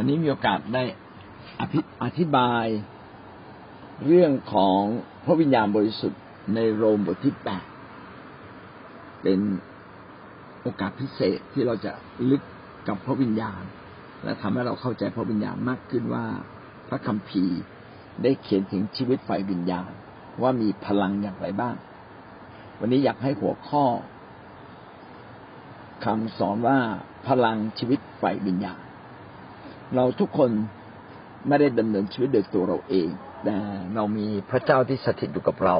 วันนี้มีโอกาสได้อภิอธิบายเรื่องของพระวิญญาณบริสุทธิ์ในโรมบทที่แปดเป็นโอกาสพิเศษที่เราจะลึกกับพระวิญญาณ และทำให้เราเข้าใจพระวิญญาณมากขึ้นว่า พระคัมภีร์ได้เขียนถึงชีวิตฝ่ายวิญญาณ ว่ามีพลังอย่างไรบ้าง วันนี้อยากให้หัวข้อคำสอนว่าพลังชีวิตฝ่ายวิญญาณ เราทุกคนไม่ได้ดำเนินชีวิตโดยตัวเราเองแต่เรามีพระเจ้าที่สถิตอยู่กับเรา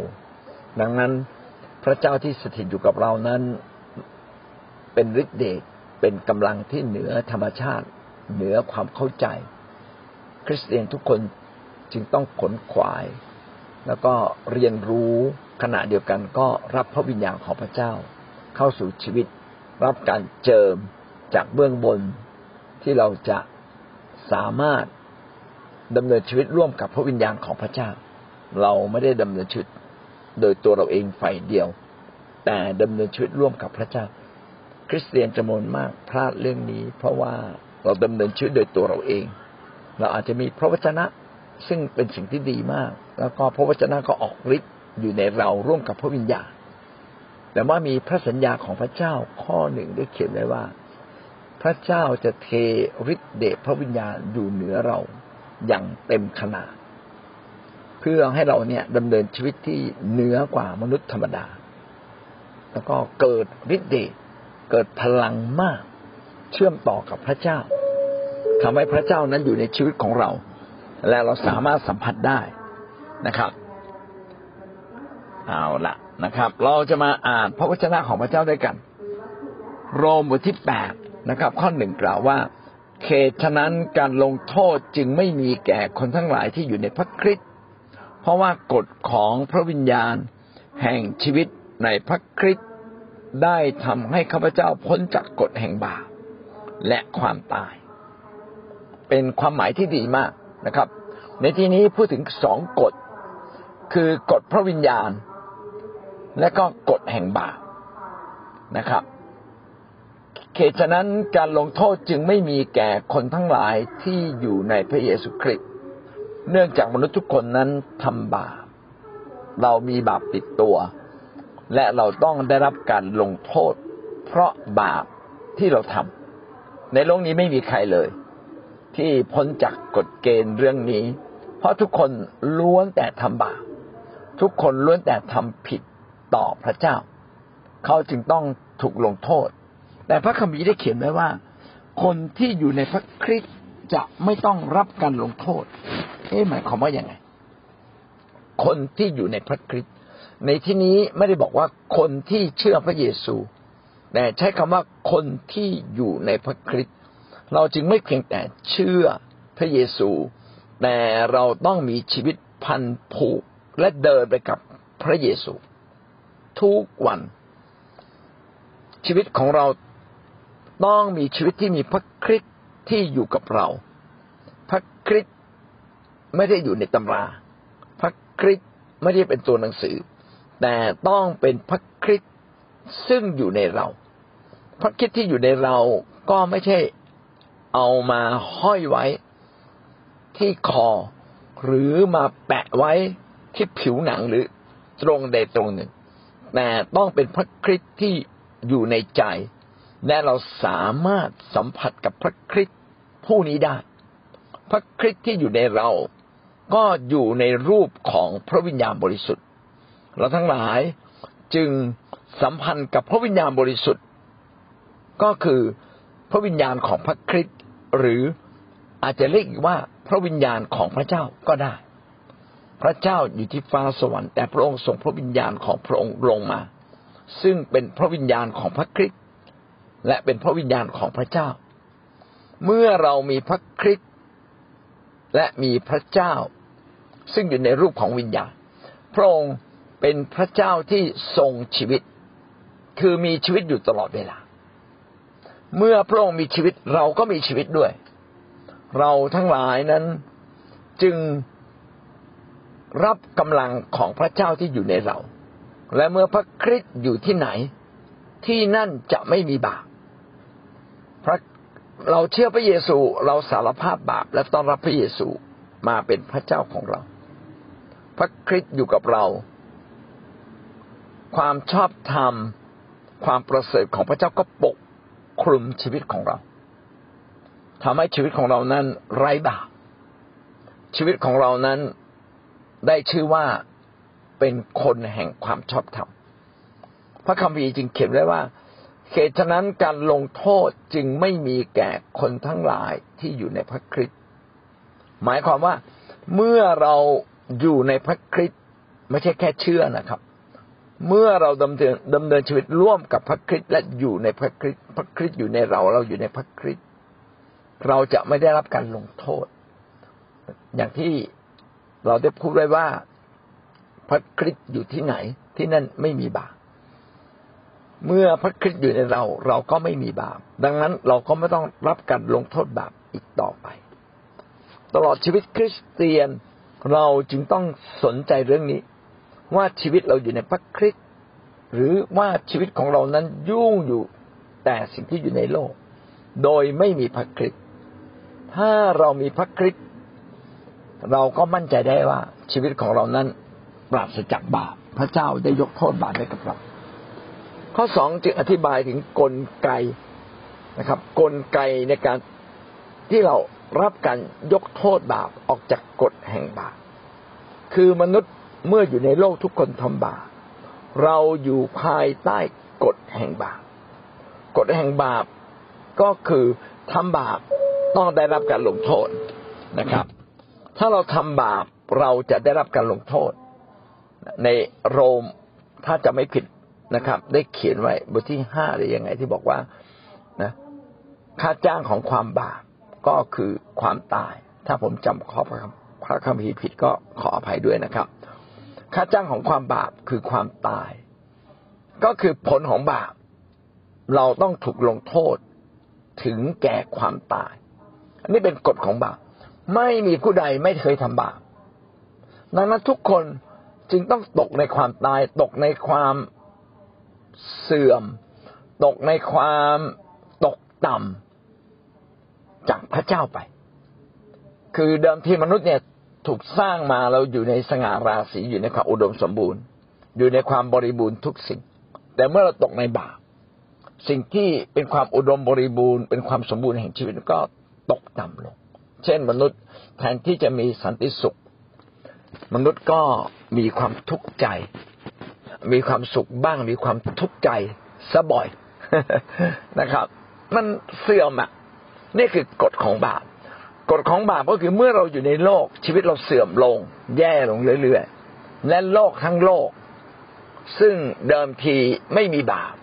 ดังนั้นพระเจ้าที่สถิตอยู่กับเรานั้น เป็นฤทธิเดชเป็นกำลังที่เหนือธรรมชาติ เหนือความเข้าใจ คริสเตียนทุกคนจึงต้องขนขวาย แล้วก็เรียนรู้ขณะเดียวกันก็รับพระวิญญาณของพระเจ้า เข้าสู่ชีวิต รับการเจิมจากเบื้องบนที่เราจะ สามารถดำเนินชีวิตร่วมกับพระวิญญาณของพระเจ้า เราไม่ได้ดำเนินชีวิตโดยตัวเราเองฝ่ายเดียว แต่ดำเนินชีวิตร่วมกับพระเจ้า คริสเตียนจำนวนมากพลาดเรื่องนี้ เพราะว่าเราดำเนินชีวิตโดยตัวเราเอง เราอาจจะมีพระวจนะซึ่งเป็นสิ่งที่ดีมาก แล้วก็พระวจนะก็ออกฤทธิ์อยู่ในเราร่วมกับพระวิญญาณแต่ว่ามีพระสัญญาของพระเจ้าข้อหนึ่งได้เขียนไว้ว่า พระเจ้าจะเทฤทธิเดชพระวิญญาณอยู่เหนือเราอย่างเต็มขนาด เพื่อให้เราเนี่ยดำเนินชีวิตที่เหนือกว่ามนุษย์ธรรมดา แล้วก็เกิดฤทธิ์เดชเกิดพลังมาก เชื่อมต่อกับพระเจ้าทำให้พระเจ้านั้นอยู่ในชีวิตของเรา และเราสามารถสัมผัสได้นะครับ เอาละนะครับ เราจะมาอ่านพระวจนะของพระเจ้าด้วยกัน โรมบทที่แปด นะครับ ข้อหนึ่งกล่าวว่าเขตฉะนั้นการลงโทษจึงไม่มีแก่คนทั้งหลายที่อยู่ในพระคริสต์เพราะว่ากฎของพระวิญญาณ แห่งชีวิตในพระคริสต์ได้ทำให้ข้าพเจ้าพ้นจากกฎแห่งบาปและความตาย เป็นความหมายที่ดีมากนะครับ ในที่นี้พูดถึงสองกฎ คือกฎพระวิญญาณ และก็กฎแห่งบาปนะครับ เขตฉะนั้นการลงโทษจึงไม่มีแก่คนทั้งหลายที่อยู่ในพระเยซูคริสต์เนื่องจากมนุษย์ทุกคนนั้นทำบาปเรามีบาปติดตัว และเราต้องได้รับการลงโทษ เพราะบาปที่เราทำในโลกนี้ไม่มีใครเลย ที่พ้นจากกฎเกณฑ์เรื่องนี้ เพราะทุกคนล้วนแต่ทำบาปทุกคนล้วนแต่ทำผิดต่อพระเจ้า เขาจึงต้องถูกลงโทษ แต่พระคัมภีร์ได้เขียนไว้ว่า คนที่อยู่ในพระคริสต์จะไม่ต้องรับการลงโทษ เอ๊ะหมายความว่าอย่างไง คนที่อยู่ในพระคริสต์ในที่นี้ไม่ได้บอกว่าคนที่เชื่อพระเยซู แต่ใช้คำว่าคนที่อยู่ในพระคริสต์เราจึงไม่เพียงแต่เชื่อพระเยซู แต่เราต้องมีชีวิตพันผูกและเดินไปกับพระเยซู ทุกวัน ชีวิตของเรา ต้องมีชีวิตที่มีพระคริสต์ที่อยู่กับเรา พระคริสต์ไม่ได้อยู่ในตำรา พระคริสต์ไม่ได้เป็นตัวหนังสือ แต่ต้องเป็นพระคริสต์ซึ่งอยู่ในเรา พระคริสต์ที่อยู่ในเราก็ไม่ใช่เอามาห้อยไว้ที่คอ หรือมาแปะไว้ที่ผิวหนังหรือตรงใดตรงหนึ่ง แต่ต้องเป็นพระคริสต์ที่อยู่ในใจ และเราสามารถสัมผัสกับพระคริสต์ผู้นี้ได้ พระคริสต์ที่อยู่ในเรา ก็อยู่ในรูปของพระวิญญาณบริสุทธิ์ เราทั้งหลายจึงสัมพันธ์กับพระวิญญาณบริสุทธิ์ ก็คือพระวิญญาณของพระคริสต์หรืออาจจะเรียกว่าพระวิญญาณของพระเจ้าก็ได้ พระเจ้าอยู่ที่ฟ้าสวรรค์แต่พระองค์ส่งพระวิญญาณของพระองค์ลงมา ซึ่งเป็นพระวิญญาณของพระคริสต์ และเป็นพระวิญญาณของพระเจ้า เมื่อเรามีพระคริสต์และมีพระเจ้า ซึ่งอยู่ในรูปของวิญญาณ พระองค์เป็นพระเจ้าที่ทรงชีวิต คือมีชีวิตอยู่ตลอดเวลา เมื่อพระองค์มีชีวิตเราก็มีชีวิตด้วย เราทั้งหลายนั้นจึงรับกำลังของพระเจ้าที่อยู่ในเรา และเมื่อพระคริสต์อยู่ที่ไหน ที่นั่นจะไม่มีบาป พระเราเชื่อพระเยซูเราสารภาพบาปและต้อนรับพระเยซูมาเป็นพระเจ้าของเรา พระคริสต์อยู่กับเรา ความชอบธรรม ความประเสริฐของพระเจ้าก็ปกคลุมชีวิตของเราทำให้ชีวิตของเรานั้นไร้บาปชีวิตของเรานั้นได้ชื่อว่าเป็นคนแห่งความชอบธรรมพระคัมภีร์จึงเขียนไว้ว่า เหตุฉะนั้นการลงโทษจึงไม่มีแก่คนทั้งหลายที่อยู่ในพระคริสต์หมายความว่าเมื่อเราอยู่ในพระคริสต์ไม่ใช่แค่เชื่อนะครับ เมื่อเราดำเนินดำเนินชีวิตร่วมกับพระคริสต์และอยู่ในพระคริสต์พระคริสต์อยู่ในเราเราอยู่ในพระคริสต์เราจะไม่ได้รับการลงโทษ อย่างที่เราได้พูดไว้ว่า พระคริสต์อยู่ที่ไหนที่นั่นไม่มีบาป เมื่อพระคริสต์อยู่ในเรา เราก็ไม่มีบาป ดังนั้นเราก็ไม่ต้องรับการลงโทษบาปอีกต่อไป ตลอดชีวิตคริสเตียนเราจึงต้องสนใจเรื่องนี้ ว่าชีวิตเราอยู่ในพระคริสต์หรือว่าชีวิตของเรานั้นยุ่งอยู่แต่สิ่งที่อยู่ในโลก โดยไม่มีพระคริสต์ถ้าเรามีพระคริสต์เราก็มั่นใจได้ว่าชีวิตของเรานั้นปราศจากบาปพระเจ้าได้ยกโทษบาปให้กับเรา ข้อสองจึงอธิบายถึงกลไกนะครับ กลไกในการที่เรารับการยกโทษบาปออกจากกฎแห่งบาปคือมนุษย์เมื่ออยู่ในโลกทุกคนทำบาปเราอยู่ภายใต้กฎแห่งบาปกฎแห่งบาปก็คือทำบาปต้องได้รับการลงโทษนะครับ ถ้าเราทำบาปเราจะได้รับการลงโทษ ในโรมถ้าจะไม่ผิด นะครับ ได้เขียนไว้บทที่ห้าหรือยังไงที่บอกว่านะค่าจ้างของความบาปก็คือความตาย ถ้าผมจำข้อพระคัมภีร์ผิดก็ขออภัยด้วยนะครับ ค่าจ้างของความบาปคือความตาย ก็คือผลของบาป เราต้องถูกลงโทษถึงแก่ความตาย อันนี้เป็นกฎของบาป ไม่มีผู้ใดไม่เคยทำบาป ดังนั้นทุกคนจึงต้องตกในความตาย ตกในความ เสื่อม ตกในความตกต่ำจากพระเจ้าไป คือเดิมทีมนุษย์เนี่ยถูกสร้างมาเราอยู่ในสง่าราศีอยู่ในความอุดมสมบูรณ์ อยู่ในความบริบูรณ์ทุกสิ่ง แต่เมื่อเราตกในบาปสิ่งที่เป็นความอุดมบริบูรณ์เป็นความสมบูรณ์แห่งชีวิตก็ตกต่ำลง เช่นมนุษย์แทนที่จะมีสันติสุข มนุษย์ก็มีความทุกข์ใจ มีความสุขบ้าง มีความทุกข์ใจซะบ่อยนะครับ มันเสื่อมอะนี่คือกฎของบาปกฎของบาปก็คือเมื่อเราอยู่ในโลกชีวิตเราเสื่อมลง แย่ลงเรื่อยๆและโลกทั้งโลก ซึ่งเดิมทีไม่มีบาป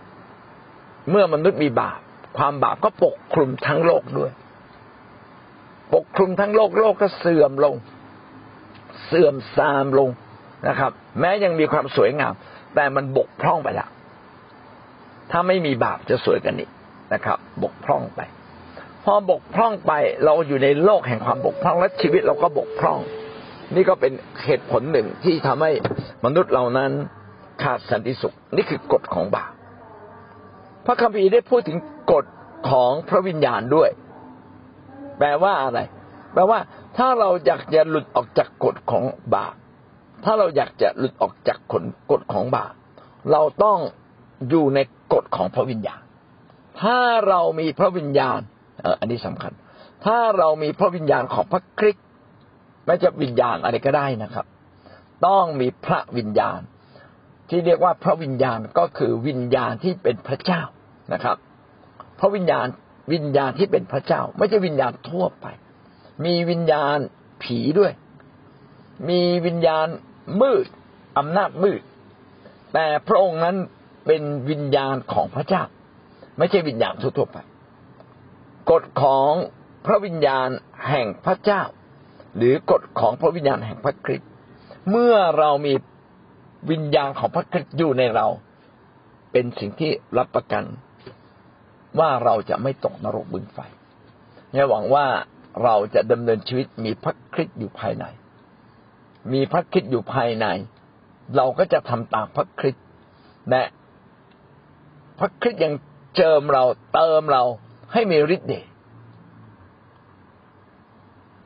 เมื่อมนุษย์มีบาป ความบาปก็ปกคลุมทั้งโลกด้วย ปกคลุมทั้งโลกโลกก็เสื่อมลง เสื่อมทรามลงนะครับ แม้ยังมีความสวยงาม แต่มันบกพร่องไปแล้วถ้าไม่มีบาปจะสวยกันอีกนะครับ บกพร่องไป พอบกพร่องไปเราอยู่ในโลกแห่งความบกพร่องและชีวิตเราก็บกพร่อง นี่ก็เป็นเหตุผลหนึ่งที่ทำให้มนุษย์เหล่านั้นขาดสันติสุข นี่คือกฎของบาปพระคัมภีร์ได้พูดถึงกฎของพระวิญญาณด้วย แปลว่าอะไร แปลว่าถ้าเราอยากจะหลุดออกจากกฎของบาป ถ้าเราอยากจะหลุดออกจากกฎกฎของบาปเราต้องอยู่ในกฎของพระวิญญาณ ถ้าเรามีพระวิญญาณเอออันนี้สำคัญ ถ้าเรามีพระวิญญาณของพระคริสต์ไม่จะวิญญาณอะไรก็ได้นะครับ ต้องมีพระวิญญาณ ที่เรียกว่าพระวิญญาณก็คือวิญญาณที่เป็นพระเจ้านะครับ พระวิญญาณวิญญาณที่เป็นพระเจ้า ไม่ใช่วิญญาณทั่วไป มีวิญญาณผีด้วย มีวิญญาณ มืดอำนาจมืด แต่พระองค์นั้นเป็นวิญญาณของพระเจ้า ไม่ใช่วิญญาณทั่วไป กฎของพระวิญญาณแห่งพระเจ้า หรือกฎของพระวิญญาณแห่งพระคริสต์เมื่อเรามีวิญญาณของพระคริสต์อยู่ในเรา เป็นสิ่งที่รับประกันว่าเราจะไม่ตกนรกบึงไฟเนี่ยหวังว่าเราจะดำเนินชีวิตมีพระคริสต์อยู่ภายใน มีพระคริสต์อยู่ภายใน เราก็จะทำตามพระคริสต์และพระคริสต์ยังเจิมเราเติมเราให้มีฤทธิ์เดช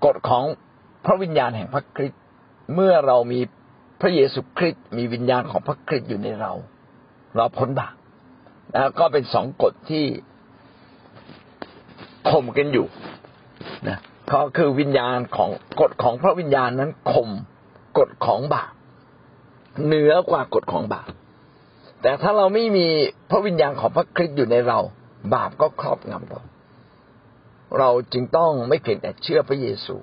กฎของพระวิญญาณแห่งพระคริสต์เมื่อเรามีพระเยซูคริสต์มีวิญญาณของพระคริสต์อยู่ในเรา เราพ้นบาปแล้วก็เป็นสองกฎที่ข่มกันอยู่นะก็คือวิญญาณของกฎของพระวิญญาณนั้นข่ม กฎของบาปเหนือกว่ากฎของบาปแต่ถ้าเราไม่มีพระวิญญาณของพระคริสต์อยู่ในเรา บาปก็ครอบงำเรา เราจึงต้องไม่เพียงแต่เชื่อพระเยซู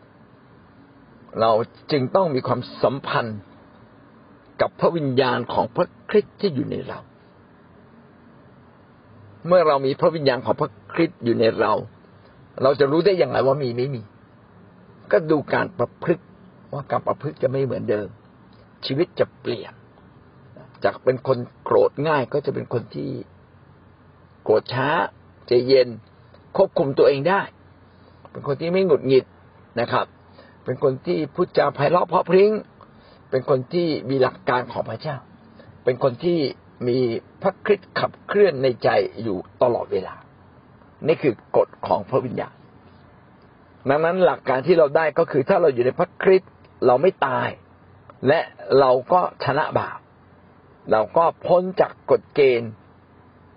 เราจึงต้องมีความสัมพันธ์กับพระวิญญาณของพระคริสต์ที่อยู่ในเรา เมื่อเรามีพระวิญญาณของพระคริสต์อยู่ในเรา เราจะรู้ได้อย่างไรว่ามีไม่มี ก็ดูการประพฤติ ว่าการประพฤติจะไม่เหมือนเดิม ชีวิตจะเปลี่ยน จากเป็นคนโกรธง่ายก็จะเป็นคนที่โกรธช้าใจเย็น ควบคุมตัวเองได้ เป็นคนที่ไม่หงุดหงิดนะครับ เป็นคนที่พูดจาไพเราะเพราะพริ้ง เป็นคนที่มีหลักการของพระเจ้า เป็นคนที่มีพระคริสต์ขับเคลื่อนในใจอยู่ตลอดเวลา นี่คือกฎของพระวิญญาณดังนั้นหลักการที่เราได้ก็คือถ้าเราอยู่ในพระคริสต์ เราไม่ตาย และเราก็ชนะบาป เราก็พ้นจากกฎเกณฑ์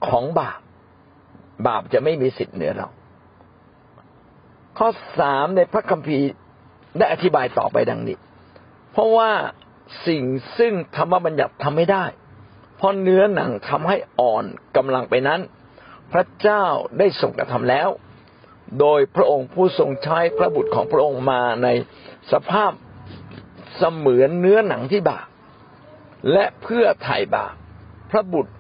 ของบาป บาปจะไม่มีสิทธิ์เหนือเรา ข้อสามในพระคัมภีร์ได้อธิบายต่อไปดังนี้ เพราะว่าสิ่งซึ่งธรรมบัญญัติทำไม่ได้ เพราะเนื้อหนังทำให้อ่อนกำลังไปนั้น พระเจ้าได้ทรงกระทำแล้ว โดยพระองค์ผู้ทรงใช้พระบุตรของพระองค์มาในสภาพ เสมือนเนื้อหนังที่บาปและเพื่อไถ่บาปพระบุตร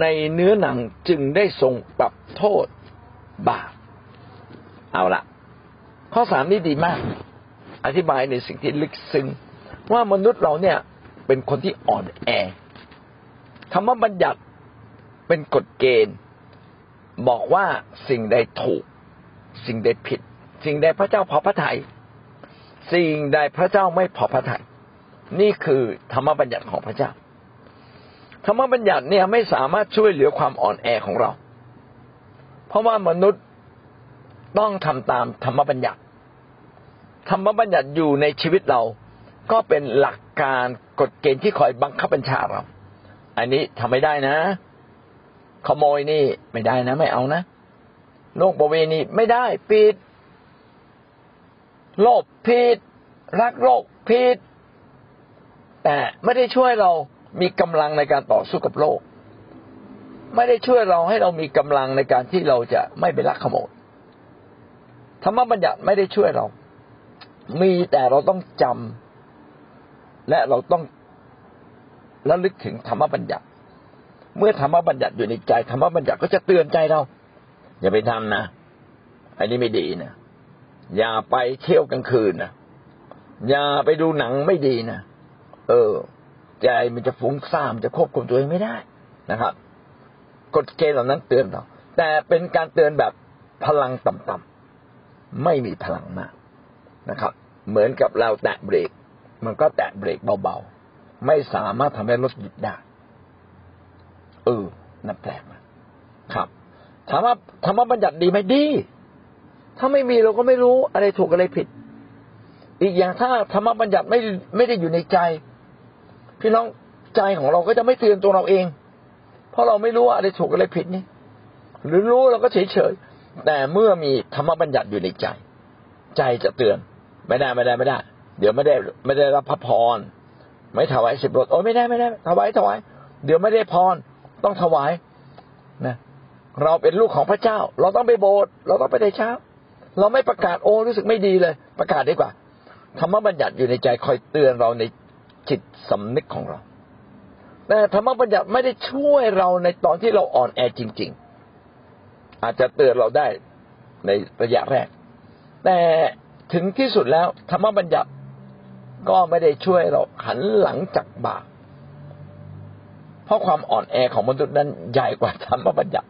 ในเนื้อหนังจึงได้ทรงปรับโทษบาปเอาละข้อสามนี่ดีมาก อธิบายในสิ่งที่ลึกซึ้งว่ามนุษย์เราเนี่ยเป็นคนที่อ่อนแอคำว่าบัญญัติเป็นกฎเกณฑ์ บอกว่าสิ่งใดถูก สิ่งใดผิด สิ่งใดพระเจ้าพอพระทยัย สิ่งใดพระเจ้าไม่พอพระทยัยนี่คือธรรมบัญญัติของพระเจ้า ธรรมบัญญัติเนี่ยไม่สามารถช่วยเหลือความอ่อนแอของเรา เพราะว่ามนุษย์ต้องทำตามธรรมบัญญัติ ธรรมบัญญัติอยู่ในชีวิตเรา ก็เป็นหลักการกฎเกณฑ์ที่คอยบังคับบัญชาเรา อันนี้ทำไม่ได้นะ ขโมยนี่ไม่ได้นะ ไม่เอานะโลกประเวณีไม่ได้ผิด โลภผิดรักโลกผิดแต่ไม่ได้ช่วยเรามีกำลังในการต่อสู้กับโลก ไม่ได้ช่วยเราให้เรามีกำลังในการที่เราจะไม่ไปลักขโมยธรรมบัญญัติไม่ได้ช่วยเรา มีแต่เราต้องจำและเราต้องระลึกถึงธรรมบัญญัติ เมื่อธรรมบัญญัติอยู่ในใจธรรมบัญญัติก็จะเตือนใจเรา อย่าไปทำนะอันนี้ไม่ดีนะ อย่าไปเที่ยวกลางคืนนะอย่าไปดูหนังไม่ดีนะเออ ใจมันจะฟุ้งซ่านจะควบคุมตัวเองไม่ได้นะครับกฎเกณฑ์เหล่านั้นเตือนเราแต่เป็นการเตือนแบบพลังต่ำๆไม่มีพลังมากนะครับ เหมือนกับเราแตะเบรก มันก็แตะเบรกเบาๆไม่สามารถทำให้รถหยุดได้เออนั่นแปลกนะครับถามว่าธรรมบัญญัติดีไหมดี ถ้าไม่มีเราก็ไม่รู้อะไรถูกอะไรผิด อีกอย่างถ้าธรรมบัญญัติไม่ไม่ได้อยู่ในใจ พี่น้องใจของเราก็จะไม่เตือนตัวเราเอง เพราะเราไม่รู้ว่าอะไรถูกอะไรผิดนี่ หรือรู้เราก็เฉยเฉยแต่เมื่อมีธรรมบัญญัติอยู่ในใจ ใจจะเตือน ไม่ได้ไม่ได้ไม่ได้ เดี๋ยวไม่ได้ไม่ได้รับพระพรไม่ถวายสิบรถโอ้ไม่ได้ไม่ได้ถวายถวาย เดี๋ยวไม่ได้พรต้องถวายนะ เราเป็นลูกของพระเจ้า เราต้องไปโบสถ์เราต้องไปในเช้า เราไม่ประกาศโอ้รู้สึกไม่ดีเลย ประกาศดีกว่าธรรมบัญญัติอยู่ในใจคอยเตือนเราในจิตสำนึกของเรา แต่ธรรมบัญญัติไม่ได้ช่วยเราในตอนที่เราอ่อนแอจริง ๆ อาจจะเตือนเราได้ในระยะแรก แต่ถึงที่สุดแล้ว ธรรมบัญญัติก็ไม่ได้ช่วยเราหันหลังจากบาปเพราะความอ่อนแอของมนุษย์นั้นใหญ่กว่าธรรมบัญญัติ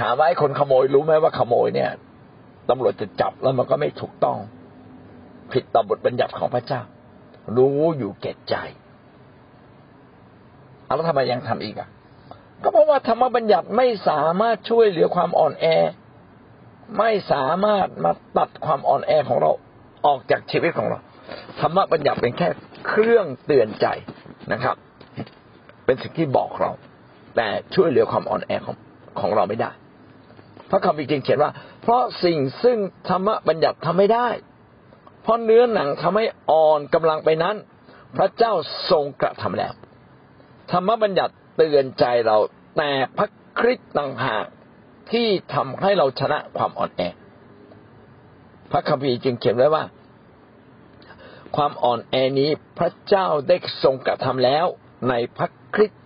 ถามว่าไอ้คนขโมยรู้ไหมว่าขโมยเนี่ย ตำรวจจะจับแล้วมันก็ไม่ถูกต้อง ผิดต่อบทบัญญัติของพระเจ้า รู้อยู่แก่ใจเอาแล้วทำไมยังทำอีกอะ ก็เพราะว่าธรรมบัญญัติไม่สามารถช่วยเหลือความอ่อนแอ ไม่สามารถมาตัดความอ่อนแอของเราออกจากชีวิตของเรา ธรรมบัญญัติเป็นแค่เครื่องเตือนใจนะครับ เป็นสิ่งที่บอกเรา แต่ช่วยเหลือความอ่อนแอของของเราไม่ได้ ระคำจริงเขียนว่า เพราะสิ่งซึ่งธรรมบัญญัติทำไม่ได้ เพราะเนื้อหนังทำให้อ่อนกำลังไปนั้น พระเจ้าทรงกระทำแล้วธรรมบัญญัติเตือนใจเราแต่พระคริสต์ต่างหากที่ทำให้เราชนะความอ่อนแอ พระคัมภีร์จึงเขียนไว้ว่า ความอ่อนแอนี้พระเจ้าได้ทรงกระทำแล้วในพระคริสต์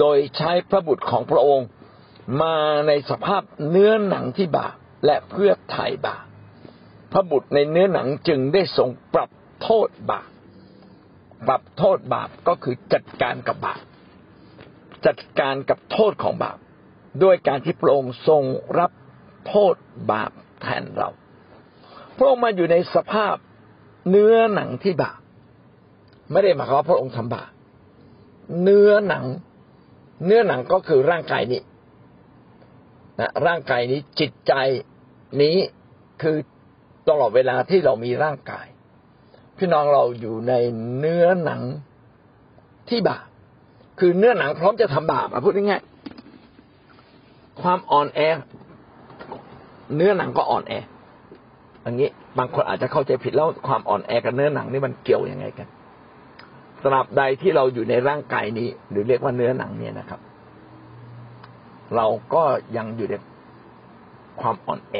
โดยใช้พระบุตรของพระองค์ มาในสภาพเนื้อหนังที่บาปและเพื่อไถ่บาปพระบุตรในเนื้อหนังจึงได้ทรงปรับโทษบาปปรับโทษบาปก็คือจัดการกับบาปจัดการกับโทษของบาปด้วยการที่พระองค์ทรงรับโทษบาปแทนเรา พระองค์มาอยู่ในสภาพเนื้อหนังที่บาปไม่ได้หมายความว่าพระองค์ทำบาปเนื้อหนัง เนื้อหนังก็คือร่างกายนี้ นะร่างกายนี้จิตใจนี้คือตลอดเวลาที่เรามีร่างกาย พี่น้องเราอยู่ในเนื้อหนังที่บาปคือเนื้อหนังพร้อมจะทำบาปอะพูดง่ายๆความอ่อนแอ เนื้อหนังก็อ่อนแออย่างนี้บางคนอาจจะเข้าใจผิดแล้วความอ่อนแอกับเนื้อหนังนี่มันเกี่ยวยังไงกันตราบใดที่เราอยู่ในร่างกายนี้ หรือเรียกว่าเนื้อหนังเนี่ยนะครับ เราก็ยังอยู่ในความอ่อนแอ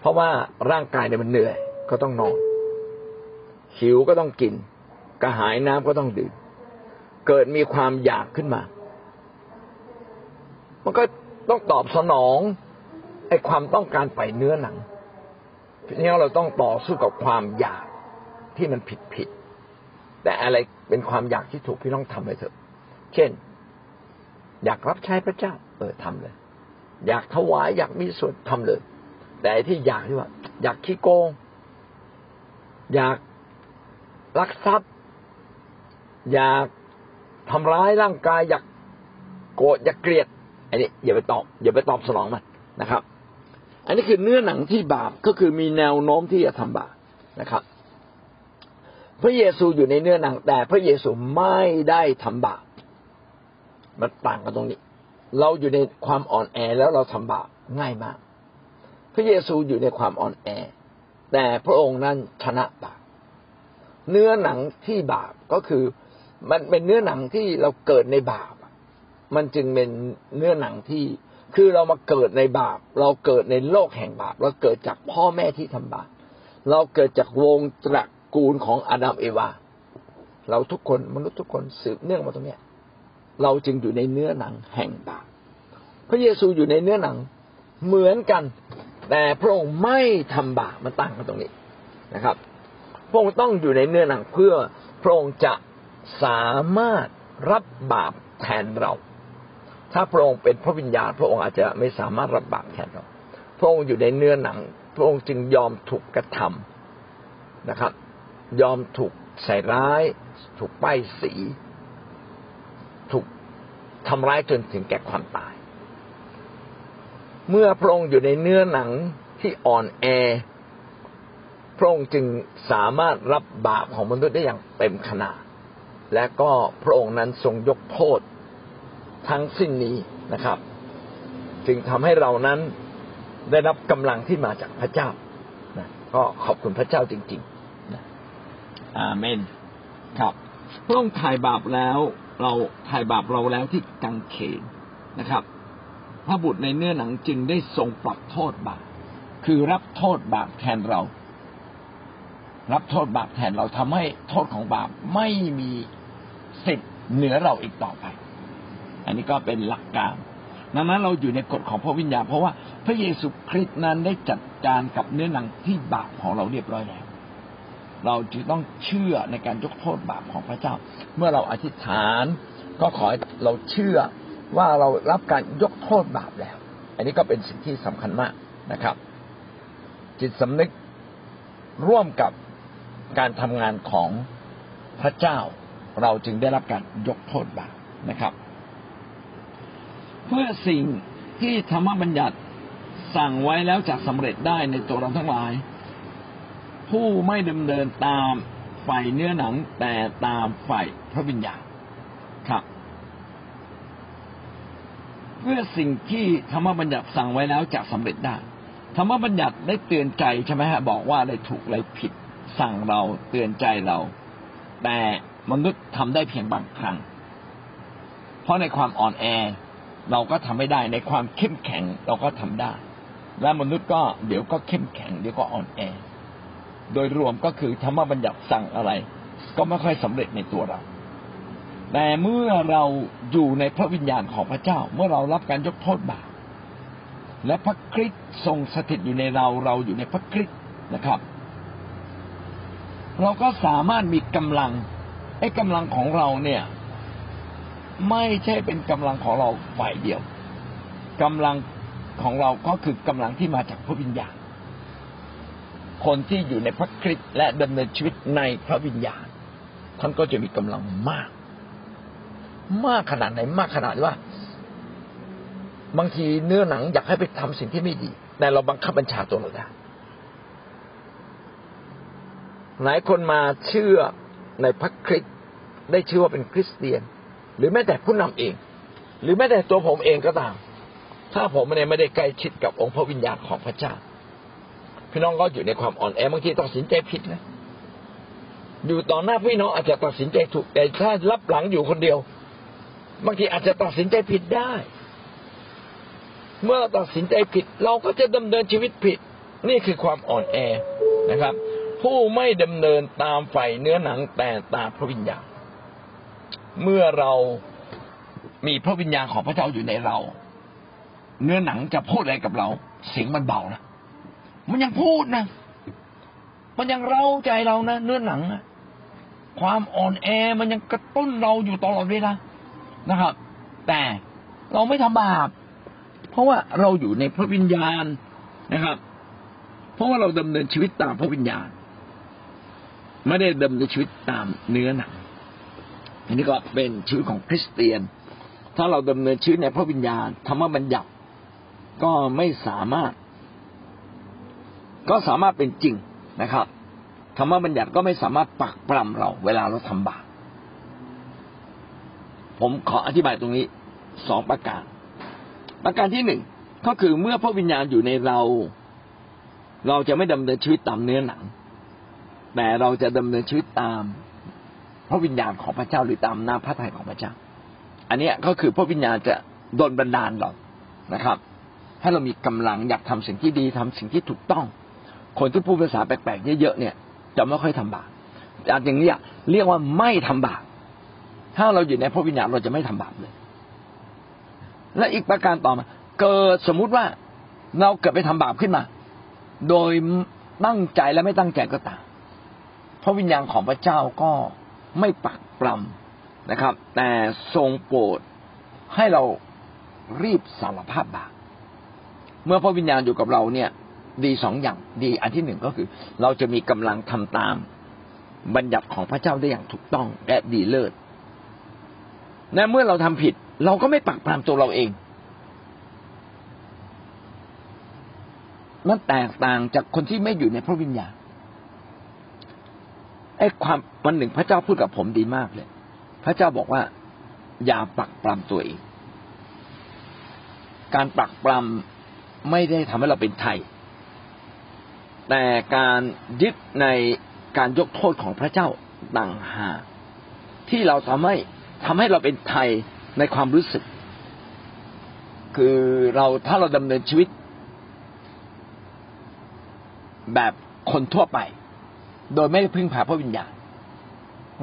เพราะว่าร่างกายเนี่ยมันเหนื่อยก็ต้องนอน หิวก็ต้องกิน กระหายน้ำก็ต้องดื่ม เกิดมีความอยากขึ้นมา มันก็ต้องตอบสนองไอ้ความต้องการไปเนื้อหนังทีนี้เราต้องต่อสู้กับความอยากที่มันผิดผิด แต่อะไรเป็นความอยากที่ถูกพี่ต้องทำไปเถอะ เช่น อยากรับใช้พระเจ้า เออทำเลย อยากถวายอยากมีส่วนทำเลย แต่ที่อยากที่ว่า อยากขี้โกง อยากลักทรัพย์ อยากทำร้ายร่างกาย อยากโกรธอยากเกลียดอันนี้อย่าไปตอบ อย่าไปตอบสนองมันนะครับ อันนี้คือเนื้อหนังที่บาปก็คือมีแนวโน้มที่จะทำบาปนะครับ พระเยซูอยู่ในเนื้อหนังแต่พระเยซูไม่ได้ทำบาป มันต่างกันตรงนี้ เราอยู่ในความอ่อนแอแล้วเราทำบาปง่ายมาก พระเยซูอยู่ในความอ่อนแอ แต่พระองค์นั้นชนะบาปเนื้อหนังที่บาปก็คือมันเป็นเนื้อหนังที่เราเกิดในบาป มันจึงเป็นเนื้อหนังที่คือเรามาเกิดในบาป เราเกิดในโลกแห่งบาป เราเกิดจากพ่อแม่ที่ทำบาป เราเกิดจากวงตระกูลของอาดัมเอวา เราทุกคนมนุษย์ทุกคนสืบเนื่องมาตรงนี้ เราจึงอยู่ในเนื้อหนังแห่งบาปพระเยซูอยู่ในเนื้อหนังเหมือนกัน แต่พระองค์ไม่ทำบาปมันต่างกันตรงนี้นะครับ พระองค์ต้องอยู่ในเนื้อหนังเพื่อพระองค์จะสามารถรับบาปแทนเรา ถ้าพระองค์เป็นพระวิญญาณพระองค์อาจจะไม่สามารถรับบาปแทนเราพระองค์อยู่ในเนื้อหนัง พระองค์จึงยอมถูกกระทำนะครับ ยอมถูกใส่ร้าย ถูกป้ายสี ถูกทำร้ายจนถึงแก่ความตาย เมื่อพระองค์อยู่ในเนื้อหนังที่อ่อนแอ พระองค์จึงสามารถรับบาปของมนุษย์ได้อย่างเต็มขนาด และก็พระองค์นั้นทรงยกโทษทั้งสิ้นนี้นะครับ จึงทำให้เรานั้นได้รับกำลังที่มาจากพระเจ้านะก็ขอบคุณพระเจ้าจริงๆนะอาเมน ครับพระองค์ถ่ายบาปแล้ว เราถ่ายบาปเราแล้วที่กังเขนนะครับ พระบุตรในเนื้อหนังจึงได้ทรงปรับโทษบาปคือรับโทษบาปแทนเรา รับโทษบาปแทนเราทำให้โทษของบาปไม่มีสิทธิ์เหนือเราอีกต่อไป อันนี้ก็เป็นหลักการดังนั้นเราอยู่ในกฎของพระวิญญาณเพราะว่าพระเยซูคริสต์นั้นได้จัดการกับเนื้อหนังที่บาปของเราเรียบร้อยแล้ว เราจึงต้องเชื่อในการยกโทษบาปของพระเจ้า เมื่อเราอธิษฐานก็ขอให้เราเชื่อว่าเรารับการยกโทษบาปแล้ว อันนี้ก็เป็นสิ่งที่สำคัญมากนะครับ จิตสำนึกร่วมกับการทำงานของพระเจ้า เราจึงได้รับการยกโทษบาปนะครับ เพื่อสิ่งที่ธรรมบัญญัติสั่งไว้แล้วจะสำเร็จได้ในตัวเราทั้งหลาย ผู้ไม่ดำเนินตามฝ่ายเนื้อหนังแต่ตามฝ่ายพระวิญญาณครับ เพื่อสิ่งที่ธรรมบัญญัติสั่งไว้แล้วจะสำเร็จได้ ธรรมบัญญัติได้เตือนใจใช่ไหมฮะบอกว่าอะไรถูกอะไรผิด สั่งเราเตือนใจเรา แต่มนุษย์ทำได้เพียงบางครั้ง เพราะในความอ่อนแอเราก็ทำไม่ได้ในความเข้มแข็งเราก็ทำได้ และมนุษย์ก็เดี๋ยวก็เข้มแข็งเดี๋ยวก็อ่อนแอ โดยรวมก็คือธรรมบัญญัติสั่งอะไร ก็ไม่ค่อยสำเร็จในตัวเรา แต่เมื่อเราอยู่ในพระวิญญาณของพระเจ้า เมื่อเรารับการยกโทษบาปและพระคริสต์ทรงสถิตอยู่ในเราเราอยู่ในพระคริสต์นะครับ เราก็สามารถมีกำลังไอ้กำลังของเราเนี่ย ไม่ใช่เป็นกำลังของเราฝ่ายเดียวกำลังของเราก็คือกำลังที่มาจากพระวิญญาณ คนที่อยู่ในพระคริสต์และดำเนินชีวิตในพระวิญญาณ ท่านก็จะมีกำลังมาก มากขนาดไหนมากขนาดว่า บางทีเนื้อหนังอยากให้ไปทำสิ่งที่ไม่ดี แต่เราบังคับบัญชาตัวเราได้หลายคนมาเชื่อในพระคริสต์ได้ชื่อว่าเป็นคริสเตียน หรือแม้แต่ผู้นำเอง หรือแม้แต่ตัวผมเองก็ตาม ถ้าผมไม่ได้ใกล้ชิดกับองค์พระวิญญาณของพระเจ้า พี่น้องก็อยู่ในความอ่อนแอบางทีตัดสินใจผิดนะอยู่ต่อหน้าพี่น้องอาจจะตัดสินใจถูกแต่ถ้ารับหลังอยู่คนเดียวบางทีอาจจะตัดสินใจผิดได้ เมื่อตัดสินใจผิด เราก็จะดำเนินชีวิตผิด นี่คือความอ่อนแอนะครับ ผู้ไม่ดำเนินตามไฟเนื้อหนังแต่ตามพระวิญญาณเมื่อเรามีพระวิญญาณของพระเจ้าอยู่ในเรา เนื้อหนังจะพูดอะไรกับเรา เสียงมันเบานะ มันยังพูดนะ มันยังเร้าใจเรานะเนื้อหนังนะความอ่อนแอมันยังกระตุ้นเราอยู่ตลอดเวลานะครับ แต่เราไม่ทำบาปเพราะว่าเราอยู่ในพระวิญญาณนะครับ เพราะว่าเราดำเนินชีวิตตามพระวิญญาณ ไม่ได้ดำเนินชีวิตตามเนื้อหนังอันนี้ก็เป็นชีวิตของคริสเตียน ถ้าเราดำเนินชีวิตในพระวิญญาณธรรมบัญญัติก็ไม่สามารถ ก็สามารถเป็นจริงนะครับธรรมบัญญัติก็ไม่สามารถปักปรำเรา เวลาเราทำบาปผมขออธิบายตรงนี้สองประการ ประการที่หนึ่งก็คือเมื่อพระวิญญาณอยู่ในเรา เราจะไม่ดำเนินชีวิตตามเนื้อหนัง แต่เราจะดำเนินชีวิตตามพระวิญญาณของพระเจ้าหรือตามน้ำพระทัยของพระเจ้า อันนี้ก็คือพระวิญญาณจะดลบันดาลเรานะครับ ให้เรามีกำลังอยากทำสิ่งที่ดีทำสิ่งที่ถูกต้อง คนที่พูดภาษาแปลกๆเยอะๆเนี่ย จะไม่ค่อยทำบาปอย่างนี้เรียกว่าไม่ทำบาปถ้าเราอยู่ในพระวิญญาณเราจะไม่ทำบาปเลย และอีกประการต่อมา เกิดสมมุติว่าเราเกิดไปทำบาปขึ้นมา โดยตั้งใจและไม่ตั้งใจก็ตามพระวิญญาณของพระเจ้าก็ไม่ปักปรำนะครับ แต่ทรงโปรดให้เรารีบสารภาพบาปเมื่อพระวิญญาณอยู่กับเราเนี่ย ดีสองอย่างดีอันที่หนึ่งก็คือ เราจะมีกำลังทำตามบัญญัติของพระเจ้าได้อย่างถูกต้องและดีเลิศและเมื่อเราทำผิด เราก็ไม่ปักปรำตัวเราเอง มันแตกต่างจากคนที่ไม่อยู่ในพระวิญญาณไอ้ความวันหนึ่งพระเจ้าพูดกับผมดีมากเลย พระเจ้าบอกว่า อย่าปักปรำตัวเอง การปักปรำไม่ได้ทำให้เราเป็นไทย แต่การยึดในการยกโทษของพระเจ้าต่างหากที่เราทำให้ทำให้เราเป็นไทยในความรู้สึก คือเราถ้าเราดำเนินชีวิต แบบคนทั่วไป โดยไม่พึ่งพาพระวิญญาณ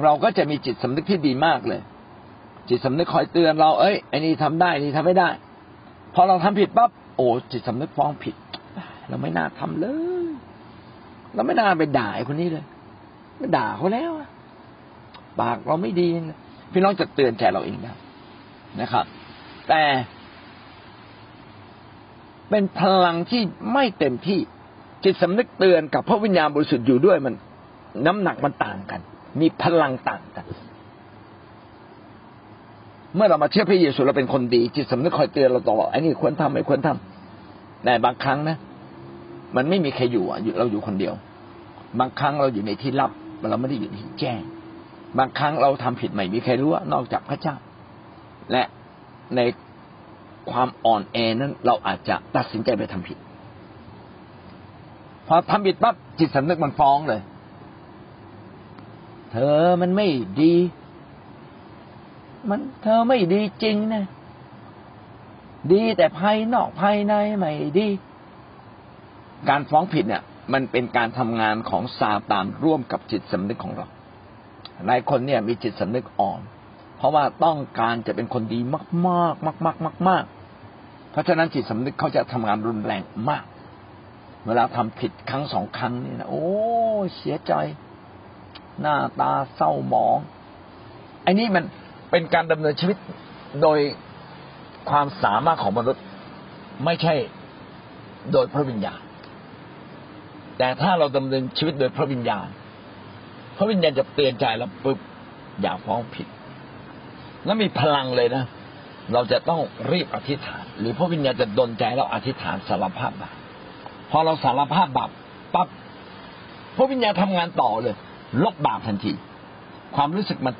เราก็จะมีจิตสำนึกที่ดีมากเลย จิตสำนึกคอยเตือนเราเอ้ยไอ้นี่ทำได้นี่ทำไม่ได้ พอเราทำผิดปั๊บโอ้จิตสำนึกฟ้องผิด เราไม่น่าทำเลย เราไม่น่าไปด่าคนนี้เลยไม่ด่าเขาแล้วปากเราไม่ดีพี่น้องจะเตือนใจเราเองได้นะครับ แต่เป็นพลังที่ไม่เต็มที่จิตสำนึกเตือนกับพระวิญญาณบริสุทธิ์อยู่ด้วยมัน น้ำหนักมันต่างกัน มีพลังต่างกัน เมื่อเรามาเชื่อพระเยซูเราเป็นคนดี จิตสำนึกคอยเตือนเราตลอดไอ้นี่ควรทำไม่ควรทำแต่บางครั้งนะ มันไม่มีใครอยู่อะเราอยู่คนเดียว บางครั้งเราอยู่ในที่ลับเราไม่ได้อยู่ในที่แจ้ง บางครั้งเราทำผิดไม่มีใครรู้นอกจากพระเจ้า และในความอ่อนแอนั้น เราอาจจะตัดสินใจไปทำผิด พอทำผิดปั๊บจิตสำนึกมันฟ้องเลย เธอมันไม่ดี มันเธอไม่ดีจริงนะดีแต่ภายนอกภายในไม่ดี การฟ้องผิดเนี่ย มันเป็นการทำงานของซาตานร่วมกับจิตสำนึกของเราหลายคนเนี่ยมีจิตสำนึกอ่อน เพราะว่าต้องการจะเป็นคนดีมากๆมากๆมากๆเพราะฉะนั้นจิตสำนึกเขาจะทำงานรุนแรงมาก เวลาทำผิดครั้งสองครั้งนี่นะโอ้เสียใจ หน้าตาเศร้าหมองไอ้นี่มันเป็นการดำเนินชีวิตโดยความสามารถของมนุษย์ ไม่ใช่โดยพระวิญญาณ แต่ถ้าเราดำเนินชีวิตโดยพระวิญญาณ พระวิญญาณจะเตือนใจเราปุ๊บอย่าฟ้องผิด แล้วมีพลังเลยนะ เราจะต้องรีบอธิษฐาน หรือพระวิญญาณจะดลใจเราอธิษฐานสารภาพบาปพอเราสารภาพบาปปั๊บพระวิญญาณทำงานต่อเลย ลบบาปทันที ความรู้สึกมัน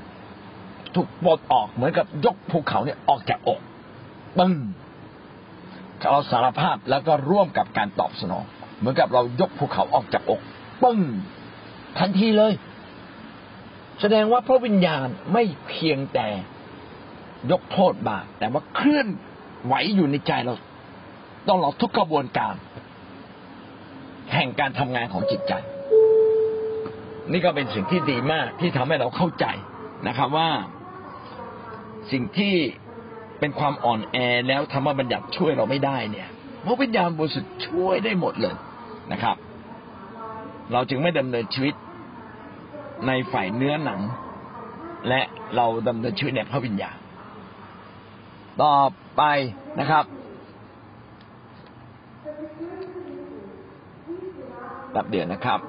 ถูกปลดออกเหมือนกับยกภูเขาเนี่ยออกจากอกปึ้งเราสารภาพแล้วก็ร่วมกับการตอบสนอง เหมือนกับเรายกภูเขาออกจากอกปึ้งทันทีเลย แสดงว่าพระวิญญาณไม่เพียงแต่ยกโทษบาปแต่ว่าเคลื่อนไหวอยู่ในใจเราตลอดทุกกระบวนการ แห่งการทำงานของจิตใจ นี่ก็เป็นสิ่งที่ดีมากที่ทำให้เราเข้าใจนะครับว่าสิ่งที่เป็นความอ่อนแอแล้วธรรมบัญญัติช่วยเราไม่ได้เนี่ยพระวิญญาณบริสุทธิ์ช่วยได้หมดเลย นะครับ เราจึงไม่ดำเนินชีวิตในฝ่ายเนื้อหนัง และเราดำเนินชีวิตในพระวิญญาณต่อไปนะครับแบบเดียวนะครับ